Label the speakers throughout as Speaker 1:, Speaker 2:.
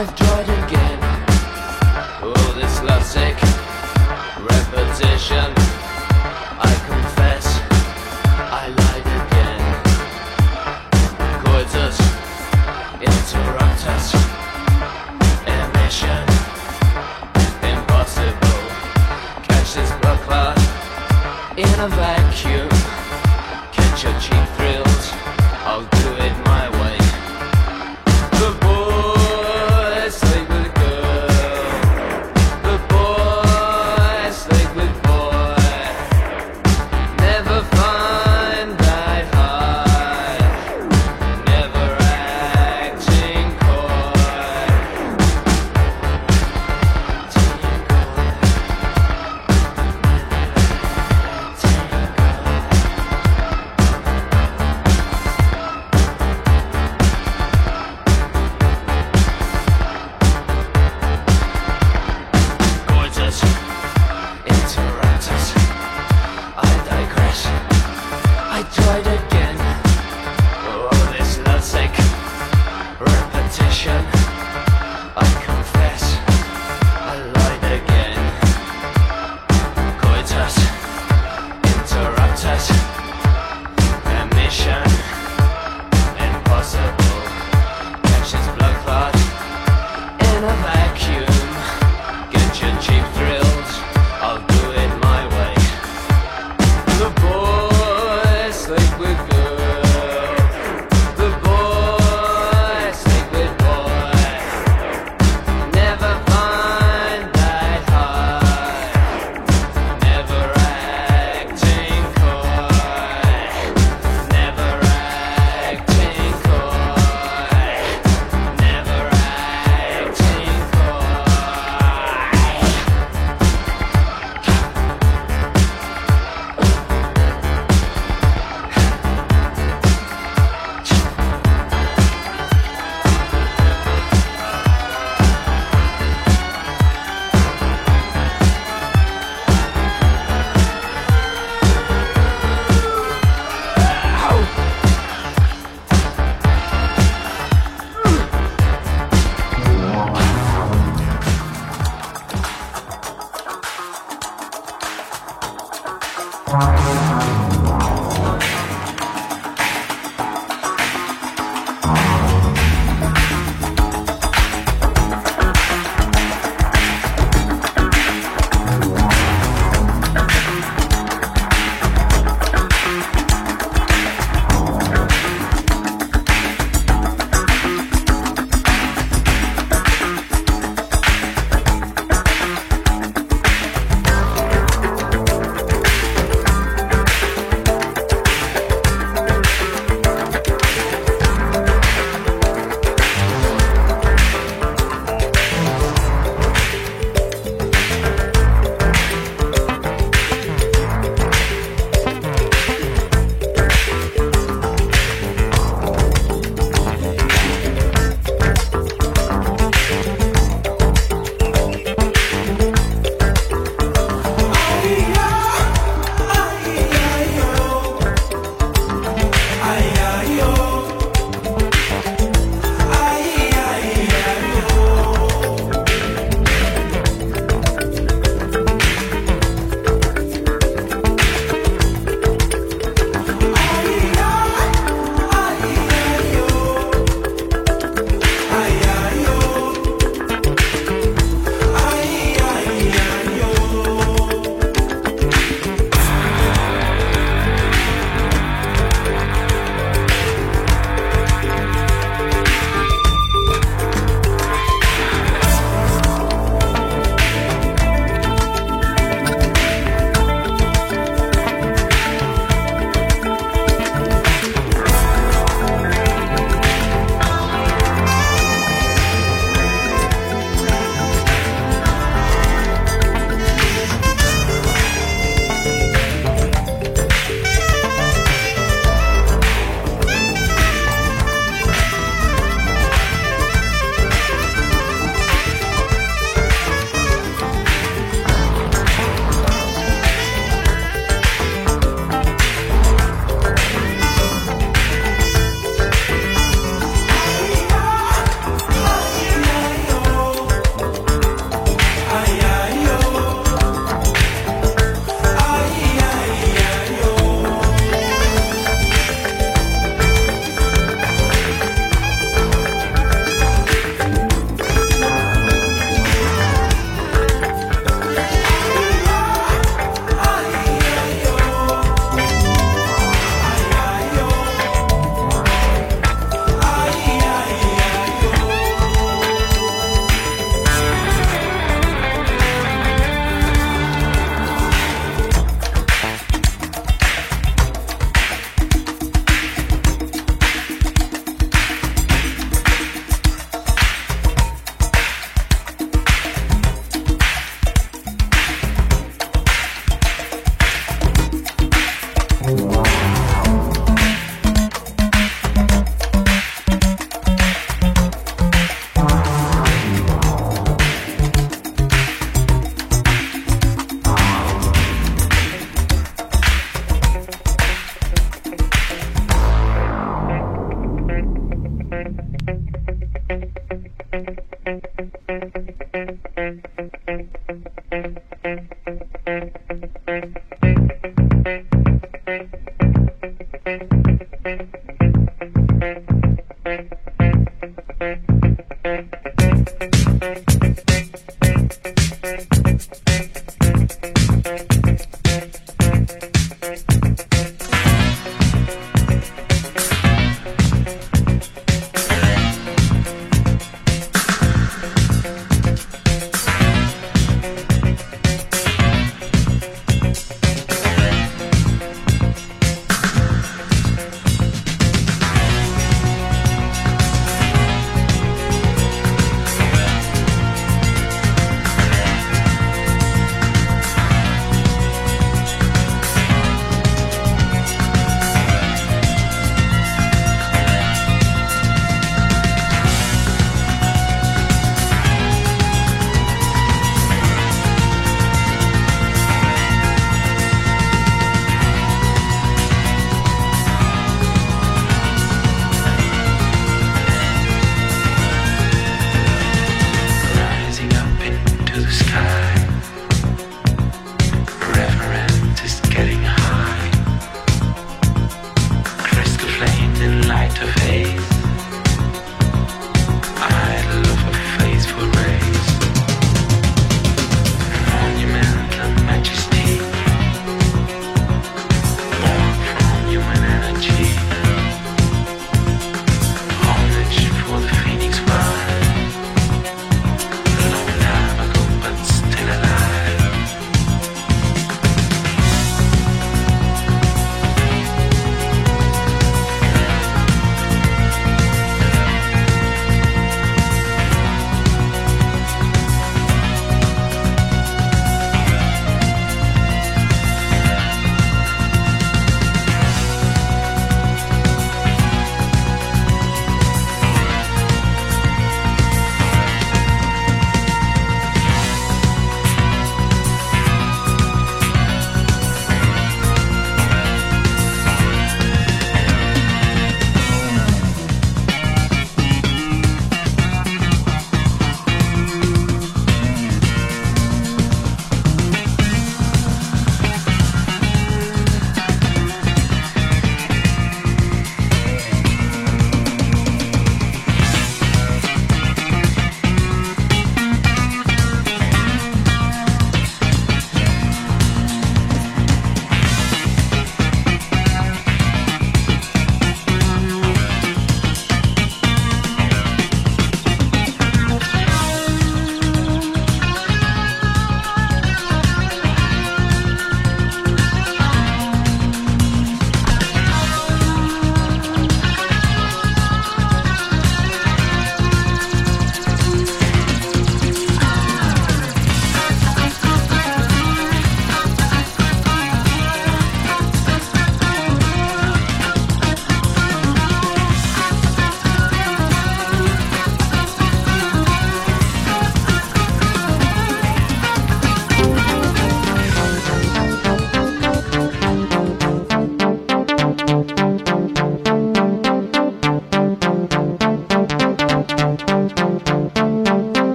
Speaker 1: I've tried again. All this lovesick repetition. I confess, I lied again. Coitus, interrupt us. Emission, impossible. Catch this blood clot in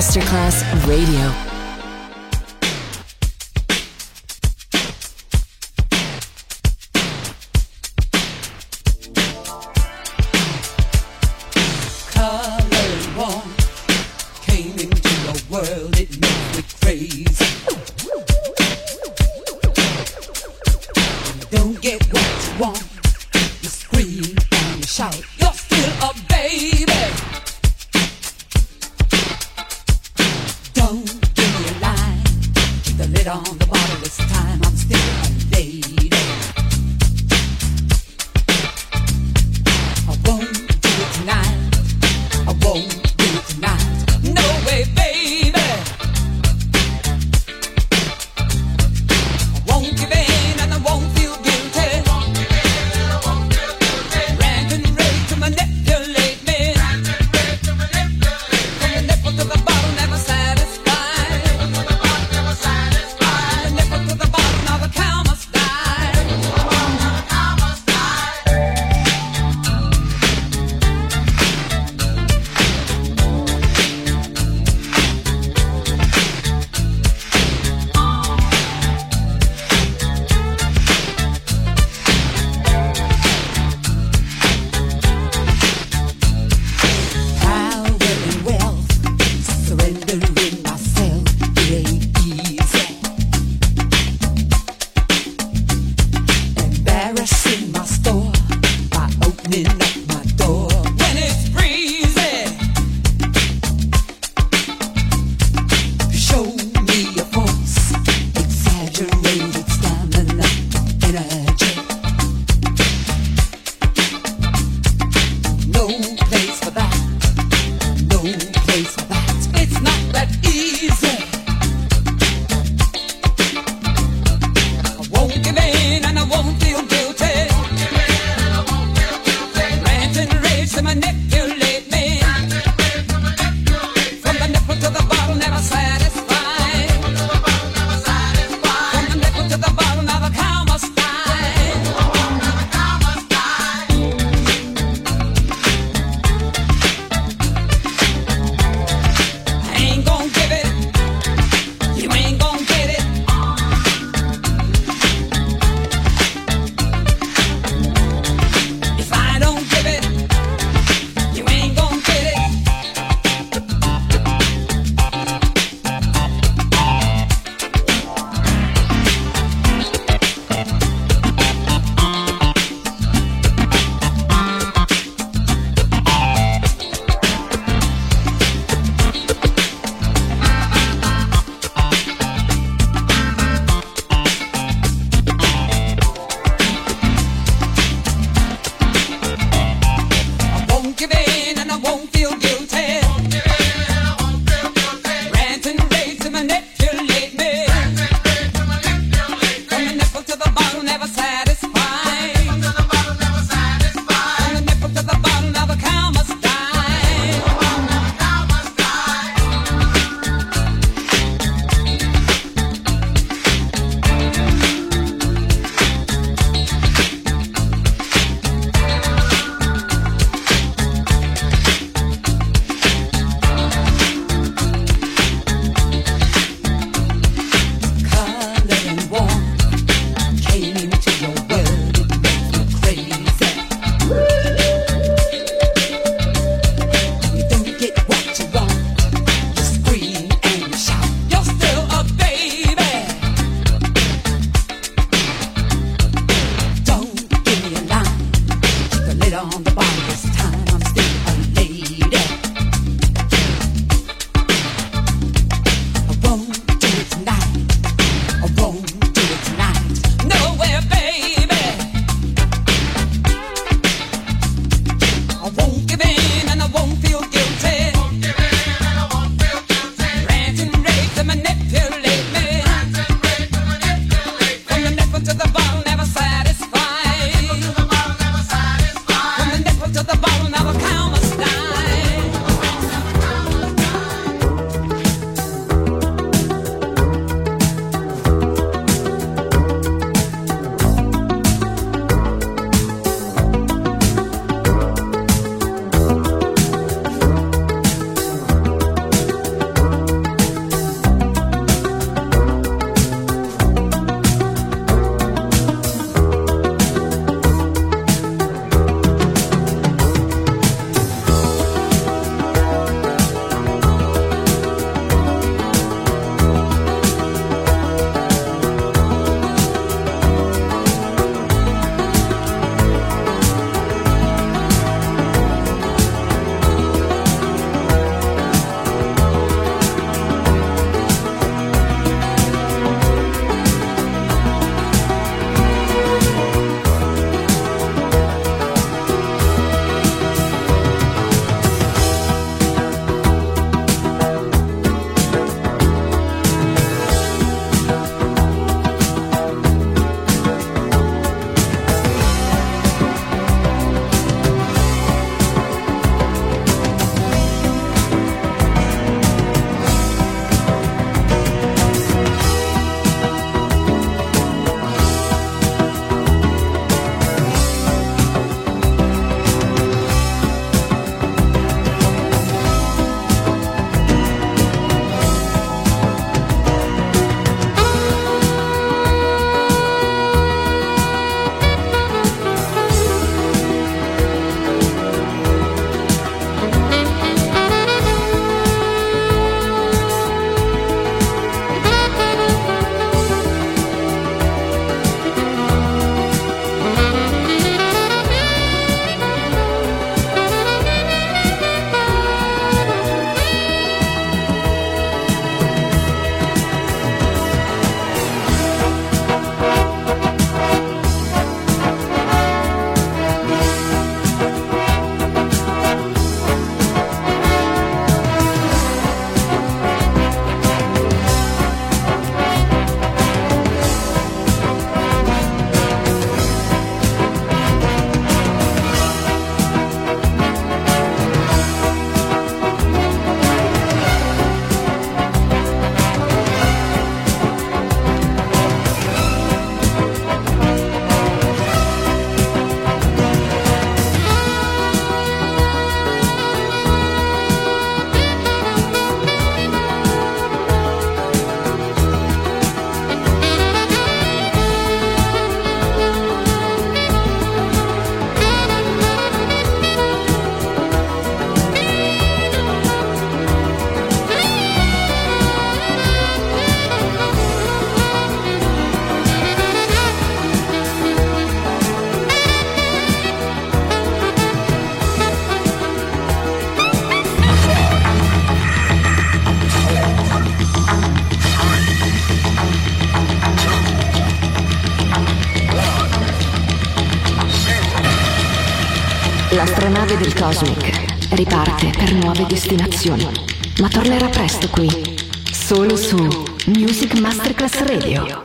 Speaker 2: Masterclass Radio.
Speaker 3: L'astronave del Cosmic riparte per nuove destinazioni, ma tornerà presto qui, solo su Music Masterclass Radio.